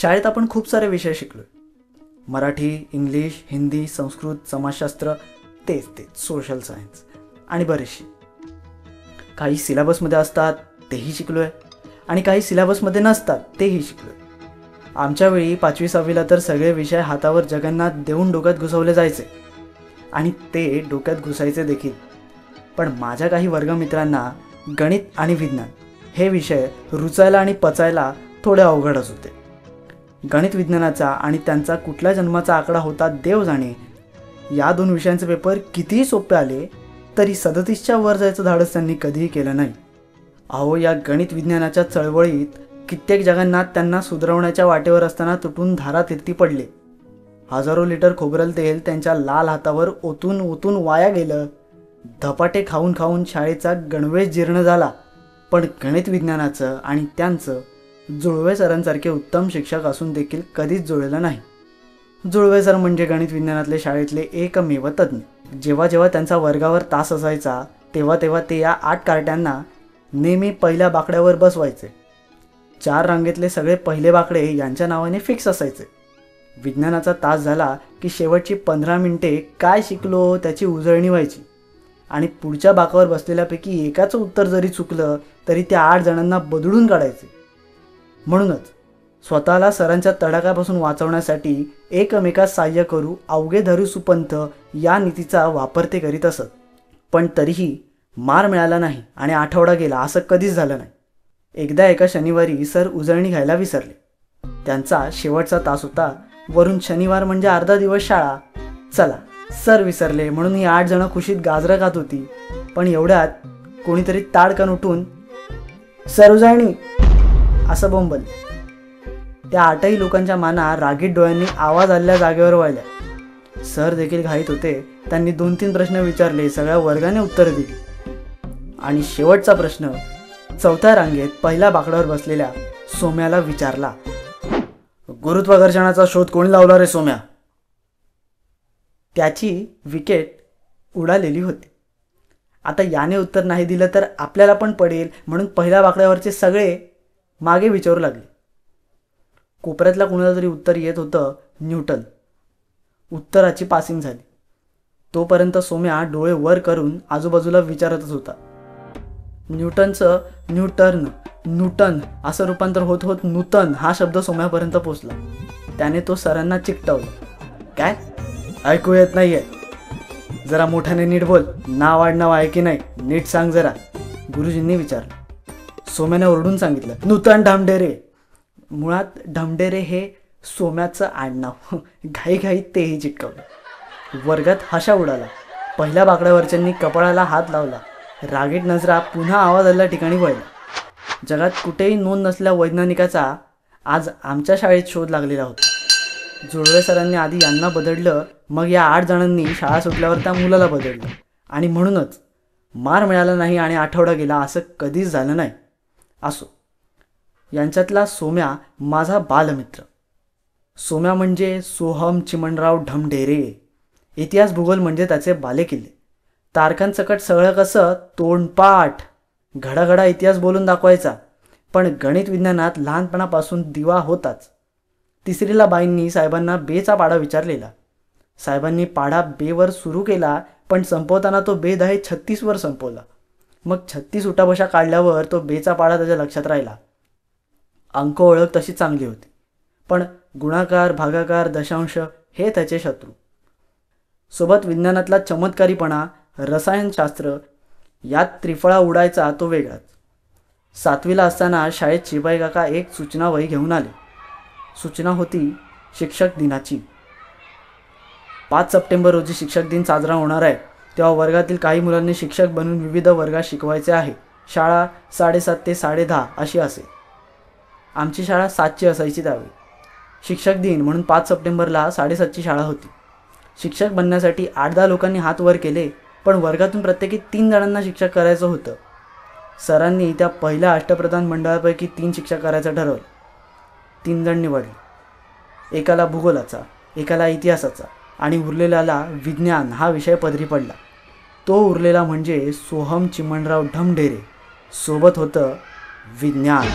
शाळेत आपण खूप सारे विषय शिकलो मराठी इंग्लिश हिंदी संस्कृत समाजशास्त्र तेच तेच सोशल सायन्स आणि बरेचसे. काही सिलेबसमध्ये असतात तेही शिकलो आहे आणि काही सिलेबसमध्ये नसतात तेही शिकलो आहे आमच्या वेळी पाचवी सहावीला तर सगळे विषय हातावर जगन्नाथ देऊन डोक्यात घुसवले जायचे. आणि ते डोक्यात घुसायचे देखील. पण माझ्या काही वर्गमित्रांना गणित आणि विज्ञान हे विषय रुचायला आणि पचायला थोडे अवघडच होते. गणित विज्ञानाचा आणि त्यांचा कुठल्या जन्माचा आकडा होता देव जाणे. या दोन विषयांचे पेपर कितीही सोपे आले तरी सदतीसच्या वर जायचं धाडस त्यांनी कधीही केलं नाही. अहो या गणित विज्ञानाच्या चळवळीत कित्येक जगांना त्यांना सुधरवण्याच्या वाटेवर असताना तुटून धारा तिरती पडले. हजारो लिटर खोबरल तेल त्यांच्या लाल हातावर ओतून ओतून वाया गेलं. धपाटे खाऊन खाऊन शाळेचा गणवेश जीर्ण झाला. पण गणित विज्ञानाचं आणि त्यांचं जुळवे सरांसारखे उत्तम शिक्षक असून देखील कधीच जुळलं नाही. जुळवे सर म्हणजे गणित विज्ञानातले शाळेतले एकमेव तज्ज्ञ. जेव्हा जेव्हा त्यांचा वर्गावर तास असायचा तेव्हा तेव्हा ते या आठ कार्ट्यांना नेहमी पहिल्या बाकड्यावर बसवायचे. चार रांगेतले सगळे पहिले बाकडे यांच्या नावाने फिक्स असायचे. विज्ञानाचा तास झाला की शेवटची पंधरा मिनिटे काय शिकलो त्याची उजळणी व्हायची. आणि पुढच्या बाकावर बसलेल्यापैकी एकाचं उत्तर जरी चुकलं तरी त्या आठ जणांना बदलून काढायचे. म्हणूनच स्वतःला सरांच्या तडाख्यापासून वाचवण्यासाठी एकमेकात साह्य करू अवघे धरू सुपंथ या नीतीचा वापर ते करीत असत. पण तरीही मार मिळाला नाही आणि आठवडा गेला असं कधीच झालं नाही. एकदा एका शनिवारी सर उजळणी घ्यायला विसरले. त्यांचा शेवटचा तास होता. वरून शनिवार म्हणजे अर्धा दिवस शाळा. चला सर विसरले म्हणून ही आठ जणं खुशीत गाजरं खात होती. पण एवढ्यात कोणीतरी ताडकन उठून सर उजळणी असं बोंबलले त्या आठही लोकांच्या माना रागीट डोळ्यांनी आवाज आलेल्या जागेवर वाहिल्या सर देखील घाईत होते. त्यांनी दोन तीन प्रश्न विचारले. सगळ्या वर्गाने उत्तरं दिली. आणि शेवटचा प्रश्न चौथ्या रांगेत पहिल्या बाकड्यावर बसलेल्या सोम्याला विचारला गुरुत्वाकर्षणाचा शोध कोणी लावला रे सोम्या? त्याची विकेट उडालेली होती. आता याने उत्तर नाही दिलं तर आपल्याला पण पडेल म्हणून पहिल्या बाकड्यावरचे सगळे मागे विचारू लागले. कोपऱ्यातला कुणाला तरी उत्तर येत होतं न्यूटन. उत्तराची पासिंग झाली. तोपर्यंत सोम्या डोळे वर करून आजूबाजूला विचारतच होता. न्यूटनचं न्यूटर्न न्यूटन असं रूपांतर होत होत नूतन हा शब्द सोम्यापर्यंत पोचला. त्याने तो सरांना चिकटवला. काय? ऐकू येत नाहीये. जरा मोठ्याने नीट बोल. नाव आडनाव आहे की नाही नीट सांग जरा. गुरुजींनी विचारलं. सोम्याने ओरडून सांगितलं नूतन ढामडेरे मुळात ढमडेरे हे सोम्याचं आडनाव. घाईघाईत तेही चिटकवलं. वर्गात हशा उडाला. पहिल्या बाकड्यावरच्यांनी कपाळाला हात लावला. रागीट नजरा पुन्हा आवाज आलेल्या ठिकाणी वळला. जगात कुठेही नोंद नसल्या वैज्ञानिकाचा आज आमच्या शाळेत शोध लागलेला होता. जुळवे सरांनी आधी यांना बदडलं मग या आठ जणांनी शाळा सुटल्यावर त्या मुलाला बदडलं. आणि म्हणूनच मार मिळाला नाही आणि आठवडा गेला असं कधीच झालं नाही. असो. यांच्यातला सोम्या माझा बालमित्र. सोम्या म्हणजे सोहम चिमणराव ढमढेरे. इतिहास भूगोल म्हणजे त्याचे बालेकिल्ले. तारखांसकट सगळं कसं? तोंडपाठ. घडाघडा इतिहास बोलून दाखवायचा. पण गणित विज्ञानात लहानपणापासून दिवा होताच. तिसरीला बाईंनी साहेबांना बेचा पाडा विचारलेला. साहेबांनी पाढा बेवर सुरू केला पण संपवताना तो बेद आहे छत्तीसवर संपवला. मग छत्तीस उठाबशा काढल्यावर तो बेचा पाडा त्याच्या लक्षात राहिला. अंक ओळख तशी चांगली होती. पण गुणाकार भागाकार दशांश हे त्याचे शत्रू. सोबत विज्ञानातला चमत्कारीपणा रसायनशास्त्र यात त्रिफळा उडायचा तो वेगळाच. सातवीला असताना शाळेत शिपाई काका एक सूचना वही घेऊन आले. सूचना होती शिक्षक दिनाची. पाच सप्टेंबर रोजी शिक्षक दिन साजरा होणार आहे. तेव्हा वर्गातील काही मुलांनी शिक्षक बनून विविध वर्गात शिकवायचे आहे. शाळा साडेसात ते साडेदहा अशी असे. आमची शाळा सातची असायची त्यावेळी. शिक्षक दिन म्हणून पाच सप्टेंबरला साडेसातची शाळा होती. शिक्षक बनण्यासाठी आठ दहा लोकांनी हात वर केले पण वर्गातून प्रत्येकी तीन जणांना शिक्षक करायचं होतं. सरांनी त्या पहिल्या अष्टप्रधान मंडळापैकी तीन शिक्षक करायचं ठरवलं. तीन जण निवडले. एकाला भूगोलाचा एकाला इतिहासाचा आणि उरलेल्याला विज्ञान हा विषय पदरी पडला. तो उरलेला म्हणजे सोहम चिमणराव ढमढेरे सोबत होतं विज्ञान.